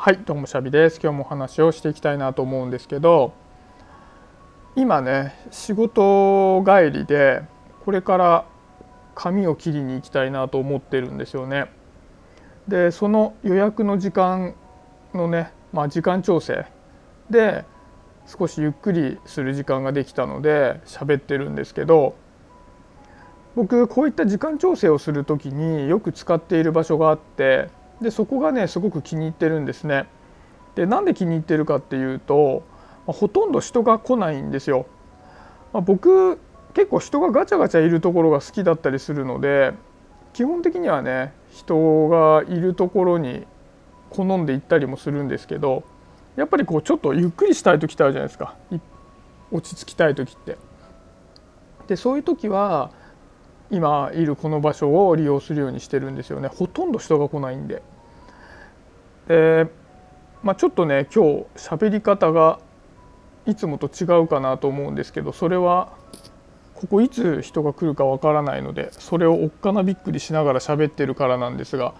はいどうもシャビです。今日もお話をしていきたいなと思うんですけど今ね仕事帰りでこれから髪を切りに行きたいなと思ってるんですよね。でその予約の時間のね、まあ、時間調整で少しゆっくりする時間ができたので喋ってるんですけど僕こういった時間調整をする時によく使っている場所があってでそこがねすごく気に入ってるんですね。でなんで気に入ってるかっていうと、まあ、ほとんど人が来ないんですよ。まあ、僕結構人がガチャガチャいるところが好きだったりするので基本的にはね人がいるところに好んで行ったりもするんですけどやっぱりこうちょっとゆっくりしたい時ってあるじゃないですか落ち着きたい時って。でそういう時は今いるこの場所を利用するようにしてるんですよねほとんど人が来ないんで。で、まあ、ちょっとね今日喋り方がいつもと違うかなと思うんですけどそれはここいつ人が来るかわからないのでそれをおっかなびっくりしながら喋ってるからなんですが、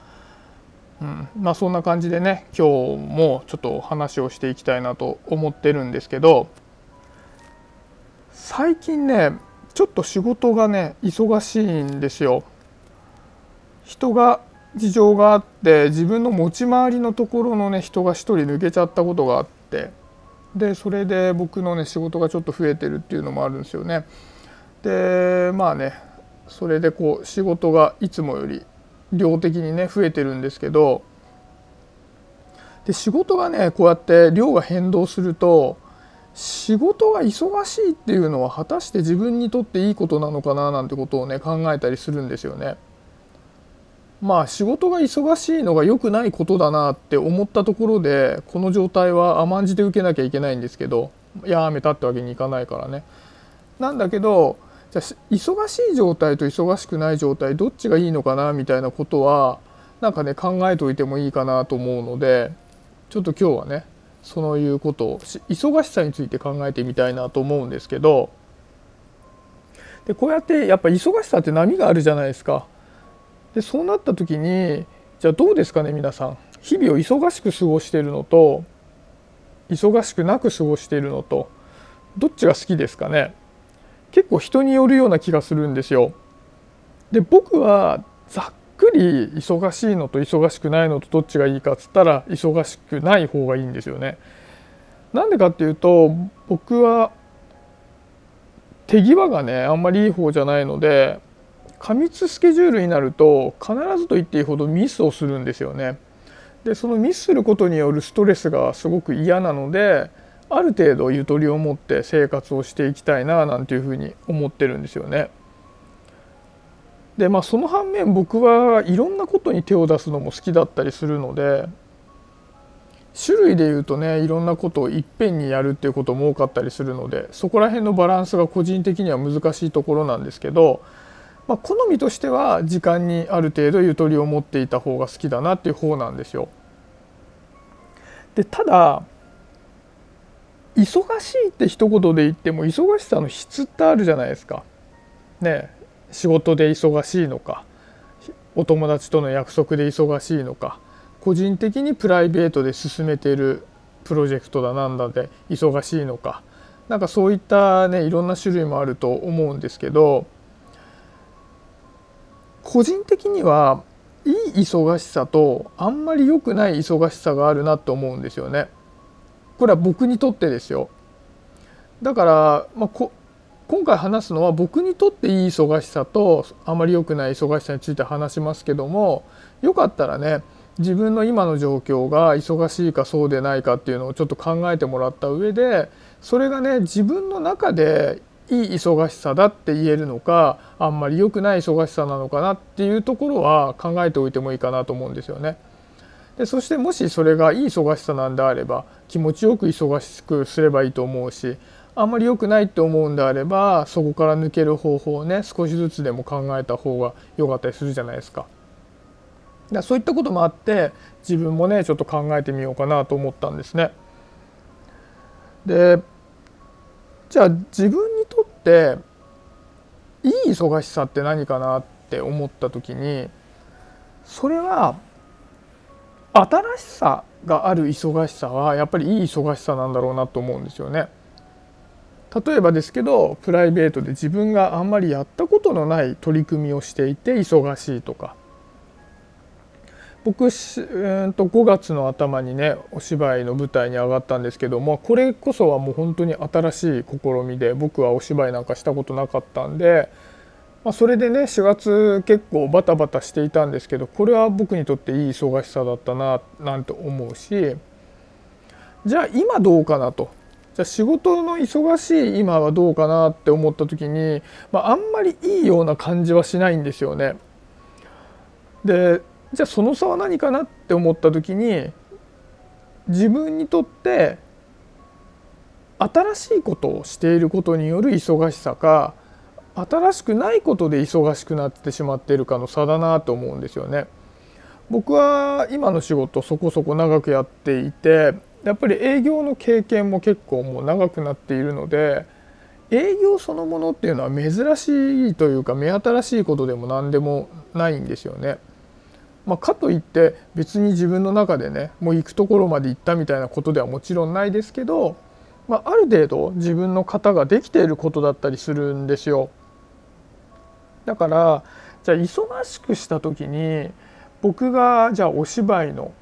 うん、まあそんな感じでね今日もちょっと話をしていきたいなと思ってるんですけど最近ねちょっと仕事がね忙しいんですよ。人が事情があって自分の持ち回りのところのね人が1人抜けちゃったことがあってでそれで僕のね仕事がちょっと増えてるっていうのもあるんですよね。でまあねそれでこう仕事がいつもより量的にね増えてるんですけどで仕事がねこうやって量が変動すると仕事が忙しいっていうのは果たして自分にとっていいことなのかななんてことをね考えたりするんですよね。まあ仕事が忙しいのが良くないことだなって思ったところでこの状態は甘んじて受けなきゃいけないんですけどやめたってわけにいかないからね。なんだけどじゃ忙しい状態と忙しくない状態どっちがいいのかなみたいなことはなんかね考えておいてもいいかなと思うのでちょっと今日はねそういうことを忙しさについて考えてみたいなと思うんですけどでこうやってやっぱ忙しさって波があるじゃないですか。でそうなった時にじゃあどうですかね皆さん日々を忙しく過ごしているのと忙しくなく過ごしているのとどっちが好きですかね結構人によるような気がするんですよ。で僕はざっくり忙しいのと忙しくないのとどっちがいいかっつったら忙しくない方がいいんですよね。なんでかっていうと僕は手際がねあんまりいい方じゃないので過密スケジュールになると必ずと言っていいほどミスをするんですよね。でそのミスすることによるストレスがすごく嫌なのである程度ゆとりを持って生活をしていきたいななんていうふうに思ってるんですよね。でまあその反面僕はいろんなことに手を出すのも好きだったりするので種類で言うとねいろんなことをいっぺんにやるっていうことも多かったりするのでそこら辺のバランスが個人的には難しいところなんですけど、まあ、好みとしては時間にある程度ゆとりを持っていた方が好きだなっていう方なんですよ。でただ忙しいって一言で言っても忙しさの質ってあるじゃないですか。ね仕事で忙しいのかお友達との約束で忙しいのか個人的にプライベートで進めているプロジェクトだなんだで忙しいのかなんかそういったねいろんな種類もあると思うんですけど個人的にはいい忙しさとあんまり良くない忙しさがあるなと思うんですよね。これは僕にとってですよ。だから、まあ、こ今回話すのは僕にとっていい忙しさとあまり良くない忙しさについて話しますけどもよかったらね自分の今の状況が忙しいかそうでないかっていうのをちょっと考えてもらった上でそれがね自分の中でいい忙しさだって言えるのかあんまり良くない忙しさなのかなっていうところは考えておいてもいいかなと思うんですよね。でそしてもしそれがいい忙しさなんであれば気持ちよく忙しくすればいいと思うしあんまり良くないって思うんであればそこから抜ける方法をね少しずつでも考えた方が良かったりするじゃないですか。だそういったこともあって自分もねちょっと考えてみようかなと思ったんですね。でじゃあ自分っていい忙しさって何かなって思った時にそれは新しさがある忙しさはやっぱりいい忙しさなんだろうなと思うんですよね。例えばですけどプライベートで自分があんまりやったことのない取り組みをしていて忙しいとか僕うんと5月の頭にねお芝居の舞台に上がったんですけどもこれこそはもう本当に新しい試みで僕はお芝居なんかしたことなかったんで、まあ、それでね4月結構バタバタしていたんですけどこれは僕にとっていい忙しさだったななんて思うしじゃあ今どうかなとじゃあ仕事の忙しい今はどうかなって思った時に、まあ、あんまりいいような感じはしないんですよね。でじゃあその差は何かなって思った時に自分にとって新しいことをしていることによる忙しさか新しくないことで忙しくなってしまっているかの差だなと思うんですよね。僕は今の仕事そこそこ長くやっていてやっぱり営業の経験も結構もう長くなっているので営業そのものっていうのは珍しいというか目新しいことでも何でもないんですよね。まあ、かといって別に自分の中でねもう行くところまで行ったみたいなことではもちろんないですけど、まあ、ある程度自分の型ができていることだったりするんですよ。だからじゃあ忙しくした時に僕がじゃあお芝居の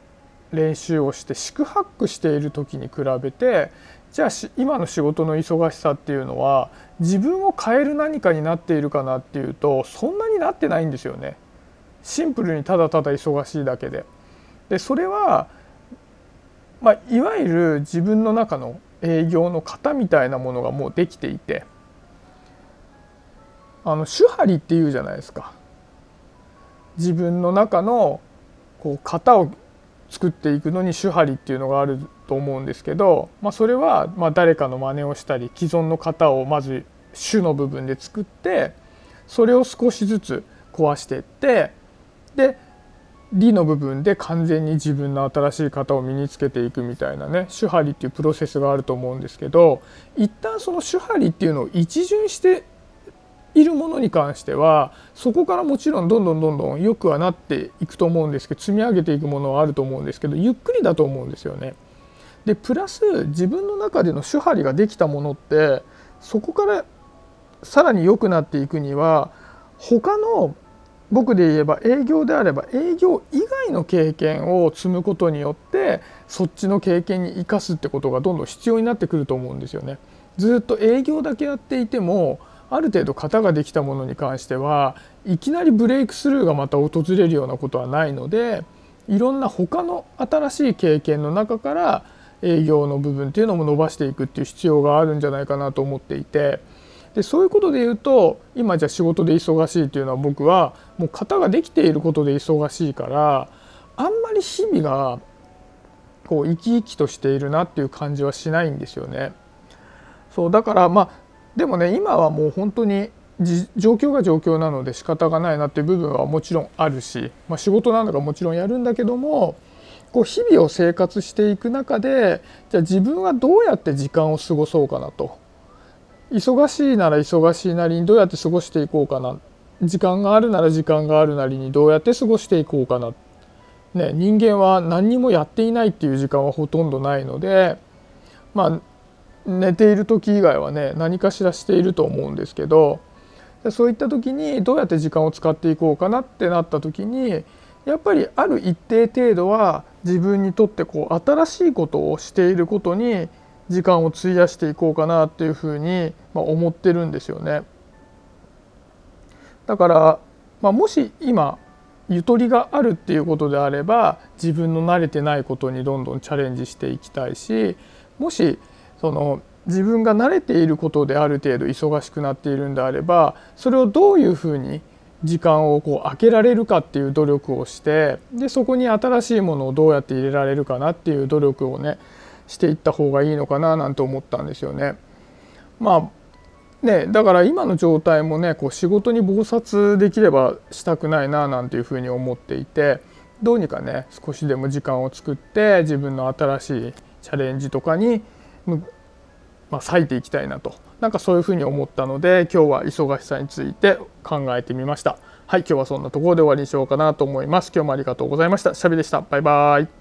練習をして四苦八苦している時に比べてじゃあ今の仕事の忙しさっていうのは自分を変える何かになっているかなっていうとそんなになってないんですよね。シンプルにただただ忙しいだけで。でそれは、まあ、いわゆる自分の中の営業の型みたいなものがもうできていてあの手張りっていうじゃないですか。自分の中のこう型を作っていくのに手張りっていうのがあると思うんですけど、まあ、それはま誰かの真似をしたり既存の型をまず主の部分で作ってそれを少しずつ壊していってで理の部分で完全に自分の新しい型を身につけていくみたいなね手張りっていうプロセスがあると思うんですけど一旦その手張りっていうのを一巡しているものに関してはそこからもちろんどんどんどんどん良くはなっていくと思うんですけど積み上げていくものはあると思うんですけどゆっくりだと思うんですよね。でプラス自分の中での手張りができたものってそこからさらに良くなっていくには他の僕で言えば営業であれば営業以外の経験を積むことによってそっちの経験に生かすってことがどんどん必要になってくると思うんですよね。ずっと営業だけやっていてもある程度型ができたものに関してはいきなりブレイクスルーがまた訪れるようなことはないのでいろんな他の新しい経験の中から営業の部分っていうのも伸ばしていくっていう必要があるんじゃないかなと思っていて。でそういうことで言うと今じゃ仕事で忙しいっていうのは僕はもう型ができていることで忙しいからあんまり日々がこう生き生きとしているなっていう感じはしないんですよね。そうだからまあでもね今はもう本当に状況が状況なので仕方がないなっていう部分はもちろんあるし、まあ、仕事なんだからもちろんやるんだけどもこう日々を生活していく中でじゃあ自分はどうやって時間を過ごそうかなと。忙しいなら忙しいなりにどうやって過ごしていこうかな。時間があるなら時間があるなりにどうやって過ごしていこうかな、ね、人間は何にもやっていないっていう時間はほとんどないのでまあ寝ている時以外はね何かしらしていると思うんですけどそういった時にどうやって時間を使っていこうかなってなった時にやっぱりある一定程度は自分にとってこう新しいことをしていることに時間を費やしていこうかなっていうふうに、思ってるんですよね。だから、まあ、もし今ゆとりがあるっていうことであれば自分の慣れてないことにどんどんチャレンジしていきたいしもしその自分が慣れていることである程度忙しくなっているんであればそれをどういうふうに時間をこう空けられるかっていう努力をしてでそこに新しいものをどうやって入れられるかなっていう努力をねしていった方がいいのかななんて思ったんですよね。まあね、だから今の状態もねこう仕事に忙殺できればしたくないななんていうふうに思っていてどうにかね少しでも時間を作って自分の新しいチャレンジとかに、まあ、割いていきたいなとなんかそういうふうに思ったので今日は忙しさについて考えてみました。はい今日はそんなところで終わりにしようかなと思います。今日もありがとうございました。シャビでした。バイバイ。